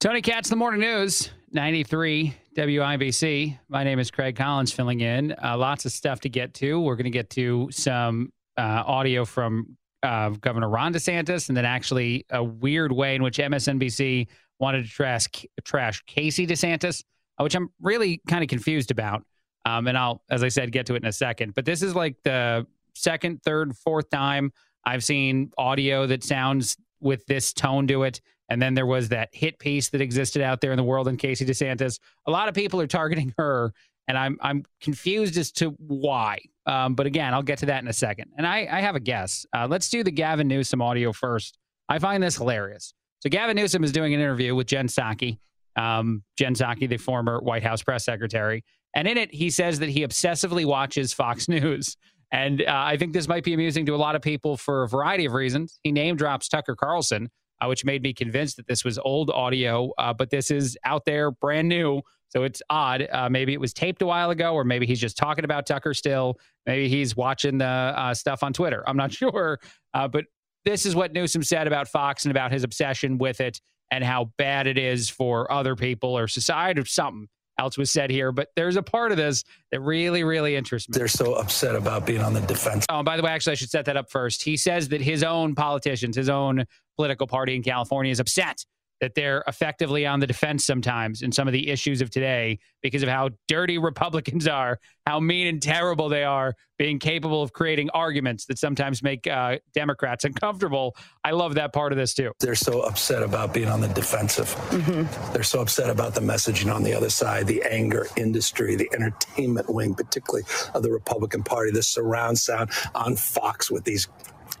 Tony Katz, the morning news, 93 WIBC. My name is Craig Collins filling in. Uh, lots of stuff to get to. We're going to get to some uh, audio from uh, Governor Ron DeSantis, and then actually a weird way in which MSNBC wanted to trash, trash Casey DeSantis, uh, which I'm really kind of confused about. Um, and I'll, as I said, get to it in a second. But this is like the second, third, fourth time I've seen audio that sounds with this tone to it. And then there was that hit piece that existed out there in the world in Casey DeSantis. A lot of people are targeting her, and I'm I'm confused as to why. Um, but again, I'll get to that in a second. And I, I have a guess. Uh, let's do the Gavin Newsom audio first. I find this hilarious. So Gavin Newsom is doing an interview with Jen Psaki, um, Jen Psaki, the former White House press secretary. And in it, he says that he obsessively watches Fox News. And uh, I think this might be amusing to a lot of people for a variety of reasons. He name drops Tucker Carlson, uh, which made me convinced that this was old audio, uh, but this is out there, brand new. So it's odd. Uh, maybe it was taped a while ago, or maybe he's just talking about Tucker still. Maybe he's watching the uh, stuff on Twitter. I'm not sure. Uh, but this is what Newsom said about Fox and about his obsession with it and how bad it is for other people or society or something else was said here, but there's a part of this that really, really interests me. They're so upset about being on the defense. Oh, by the way, actually, I should set that up first. He says that his own politicians, his own political party in California is upset that they're effectively on the defense sometimes in some of the issues of today because of how dirty Republicans are, how mean and terrible they are, being capable of creating arguments that sometimes make uh, Democrats uncomfortable. I love that part of this too. They're so upset about being on the defensive. Mm-hmm. They're so upset about the messaging on the other side, the anger industry, the entertainment wing, particularly of the Republican Party, the surround sound on Fox with these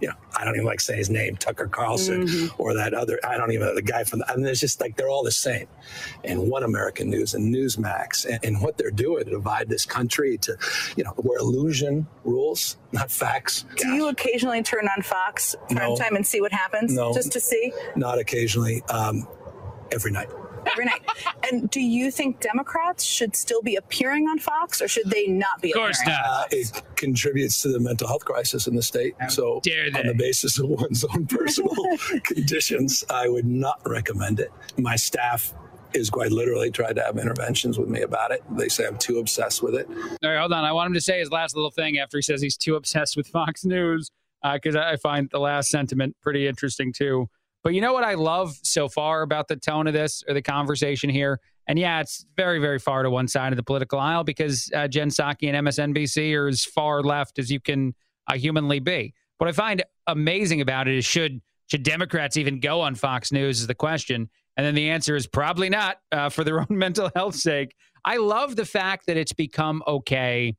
you know, I don't even like say his name, Tucker Carlson, mm-hmm. or that other, I don't even know the guy from, the, I mean, it's just like they're all the same. And One American News and Newsmax and, and what they're doing to divide this country to, you know, where illusion rules, not facts. Do Gosh. you occasionally turn on Fox prime no. time and see what happens? No. Just to see? Not occasionally, um, every night every night. And do you think Democrats should still be appearing on Fox, or should they not be? Of course appearing? not. Uh, it contributes to the mental health crisis in the state. How so, on the basis of one's own personal conditions, I would not recommend it. My staff is quite literally tried to have interventions with me about it. They say I'm too obsessed with it. All right, hold on. I want him to say his last little thing after he says he's too obsessed with Fox News, because uh, I find the last sentiment pretty interesting too. But you know what I love so far about the tone of this or the conversation here? And yeah, it's very, very far to one side of the political aisle because uh, Jen Psaki and MSNBC are as far left as you can uh, humanly be. What I find amazing about it is should should Democrats even go on Fox News is the question, and then the answer is probably not uh, for their own mental health sake. I love the fact that it's become okay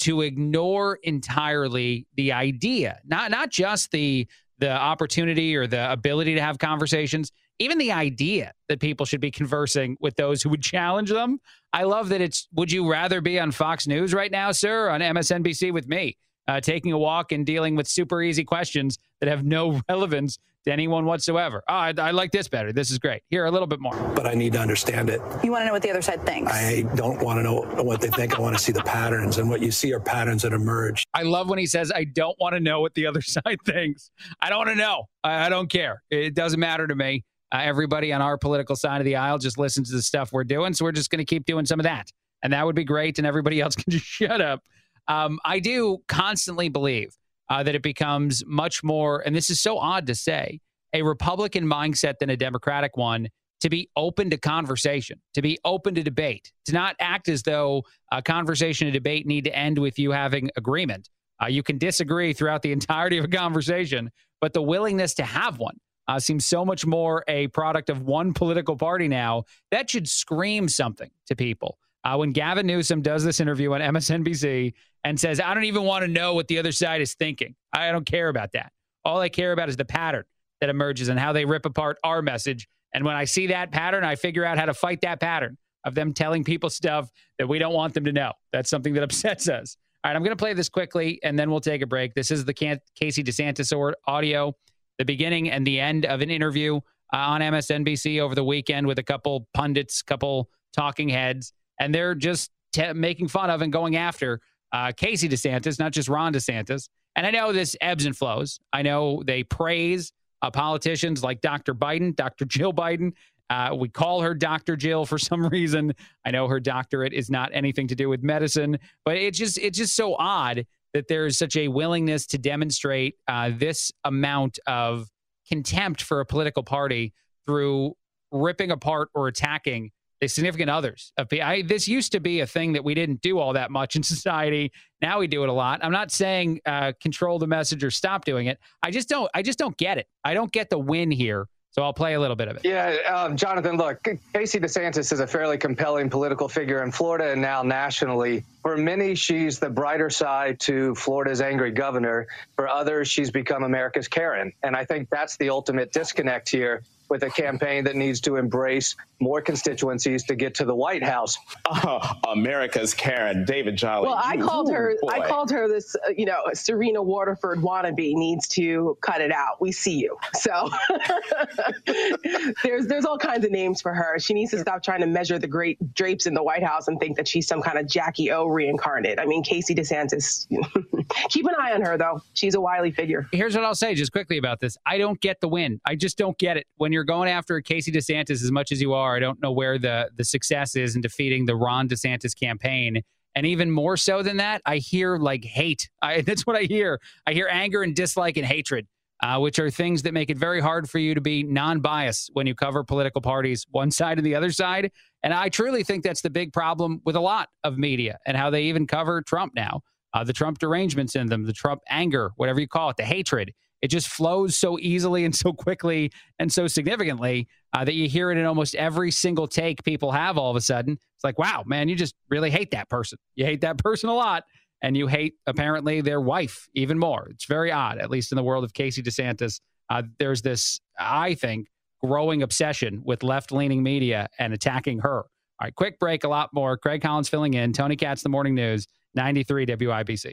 to ignore entirely the idea, not not just the the opportunity or the ability to have conversations, even the idea that people should be conversing with those who would challenge them. I love that it's would you rather be on Fox News right now, sir, on MSNBC with me, uh, taking a walk and dealing with super easy questions that have no relevance to anyone whatsoever. Oh, I, I, like this better. This is great. Here, a little bit more. But I need to understand it. You want to know what the other side thinks. I don't want to know what they think. I want to see the patterns, and what you see are patterns that emerge. I love when he says, "I don't want to know what the other side thinks. I don't want to know. I, I, don't care. It doesn't matter to me." Uh, everybody on our political side of the aisle just listens to the stuff we're doing, so we're just going to keep doing some of that, and that would be great. And everybody else can just shut up. Um, I do constantly believe uh, that it becomes much more, and this is so odd to say, a Republican mindset than a Democratic one to be open to conversation, to be open to debate, to not act as though a conversation and debate need to end with you having agreement. Uh, you can disagree throughout the entirety of a conversation, but the willingness to have one uh, seems so much more a product of one political party now. That should scream something to people. Uh, when Gavin Newsom does this interview on MSNBC and says, I don't even want to know what the other side is thinking, I don't care about that. All I care about is the pattern that emerges and how they rip apart our message And when I see that pattern, I figure out how to fight that pattern of them telling people stuff that we don't want them to know. That's something that upsets us. All right, I'm going to play this quickly and then we'll take a break. This is the Casey DeSantis audio, the beginning and the end of an interview uh, on MSNBC over the weekend with a couple pundits, couple talking heads, and they're just t- making fun of and going after uh, Casey DeSantis, not just Ron DeSantis. And I know this ebbs and flows. I know they praise uh, politicians like Dr. Biden, Dr. Jill Biden. Uh, we call her Dr. Jill for some reason. I know her doctorate is not anything to do with medicine, but it's just it's just so odd that there is such a willingness to demonstrate uh, this amount of contempt for a political party through ripping apart or attacking the significant others of I, this used to be a thing that we didn't do all that much in society. Now we do it a lot. I'm not saying uh, control the message or stop doing it. I just don't. I just don't get it. I don't get the win here. So I'll play a little bit of it. Yeah, um, Jonathan, look, Casey DeSantis is a fairly compelling political figure in Florida and now nationally. For many, she's the brighter side to Florida's angry governor. For others, she's become America's Karen. And I think that's the ultimate disconnect here with a campaign that needs to embrace more constituencies to get to the White House. Oh, America's Karen, David Jolly. Well, I called her. Boy. I called her this. Uh, you know, Serena Waterford wannabe needs to cut it out. We see you. So there's there's all kinds of names for her. She needs to stop trying to measure the great drapes in the White House and think that she's some kind of Jackie O reincarnate. I mean, Casey DeSantis. keep an eye on her though. She's a wily figure. Here's what I'll say just quickly about this. I don't get the win. I just don't get it when you're you're going after Casey DeSantis as much as you are, I don't know where the the success is in defeating the Ron DeSantis campaign. And even more so than that, I hear like hate. I, that's what I hear. I hear anger and dislike and hatred, uh, which are things that make it very hard for you to be non-biased when you cover political parties, one side and the other side. And I truly think that's the big problem with a lot of media and how they even cover Trump now. Uh, the Trump derangements in them, the Trump anger, whatever you call it, the hatred. It just flows so easily and so quickly and so significantly uh, that you hear it in almost every single take people have all of a sudden. It's like, wow, man, you just really hate that person. You hate that person a lot. And you hate apparently their wife even more. It's very odd, at least in the world of Casey DeSantis. Uh, there's this, I think, growing obsession with left leaning media and attacking her. All right, quick break, a lot more. Craig Collins filling in. Tony Katz, The Morning News, 93 WIBC.